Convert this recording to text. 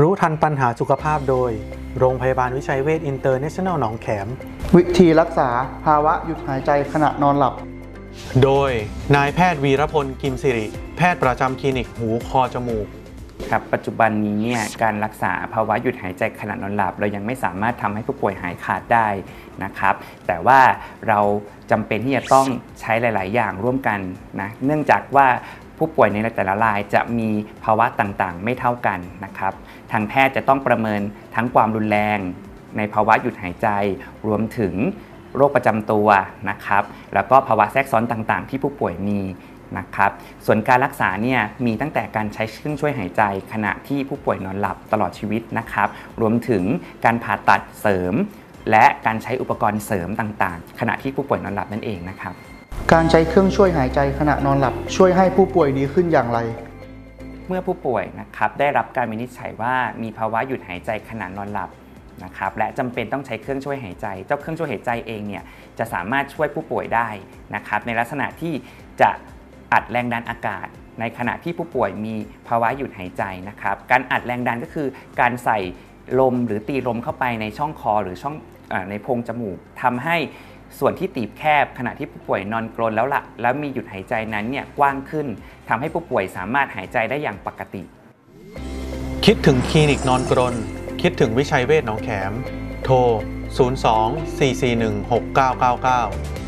รู้ทันปัญหาสุขภาพโดย โรงพยาบาลวิชัยเวชอินเตอร์เนชั่นแนลหนองแขม วิธีรักษาภาวะหยุดหายใจขณะนอนหลับ โดยนายแพทย์วีรพลกิมสิริ แพทย์ประจำคลินิกหูคอจมูกครับปัจจุบันนี้เนี่ยการรักษาภาวะหยุดหายใจขณะนอนหลับ เรายังไม่สามารถทำให้ผู้ป่วยหายขาดได้นะครับ แต่ว่าเราจำเป็นที่จะต้องใช้หลาย ๆ อย่างร่วมกันนะเนื่องจากว่า ผู้ป่วยในแต่ละรายจะมีภาวะต่างๆ ไม่เท่ากันนะครับ ทางแพทย์จะต้องประเมินทั้งความรุนแรง ในภาวะหยุดหายใจ รวมถึงโรคประจำตัวนะครับ แล้วก็ภาวะแทรกซ้อนต่างๆ ที่ผู้ป่วยมีนะครับ ส่วนการรักษาเนี่ยมีตั้งแต่การใช้เครื่องช่วยหายใจ ขณะที่ผู้ป่วยนอนหลับตลอดชีวิตนะครับ รวมถึงการผ่าตัดเสริม และการใช้อุปกรณ์เสริมต่างๆ ขณะที่ผู้ป่วยนอนหลับนั่นเองนะครับ การใช้เครื่องช่วยหายใจขณะนอนหลับช่วยให้ผู้ป่วยดีขึ้นอย่างไร เมื่อผู้ป่วยนะครับได้รับการวินิจฉัยว่ามีภาวะหยุดหายใจขณะนอนหลับนะครับและจำเป็นต้องใช้เครื่องช่วยหายใจ เจ้าเครื่องช่วยหายใจเองเนี่ยจะสามารถช่วยผู้ป่วยได้นะครับในลักษณะที่จะอัดแรงดันอากาศ ในขณะที่ผู้ป่วยมีภาวะหยุดหายใจนะครับการอัดแรงดันก็คือการใส่ลมหรือตีลมเข้าไปในช่องคอหรือช่องอในโพรงจมูกทำให้ ส่วนที่ตีบแคบขณะที่ผู้ป่วยนอนกรนแล้วละแล้วมีหยุดหายใจนั้นเนี่ยกว้างขึ้นทำให้ผู้ป่วยสามารถหายใจได้อย่างปกติ คิดถึงคลินิกนอนกรน คิดถึงวิชัยเวชหนองแขม โทร 02 441 6999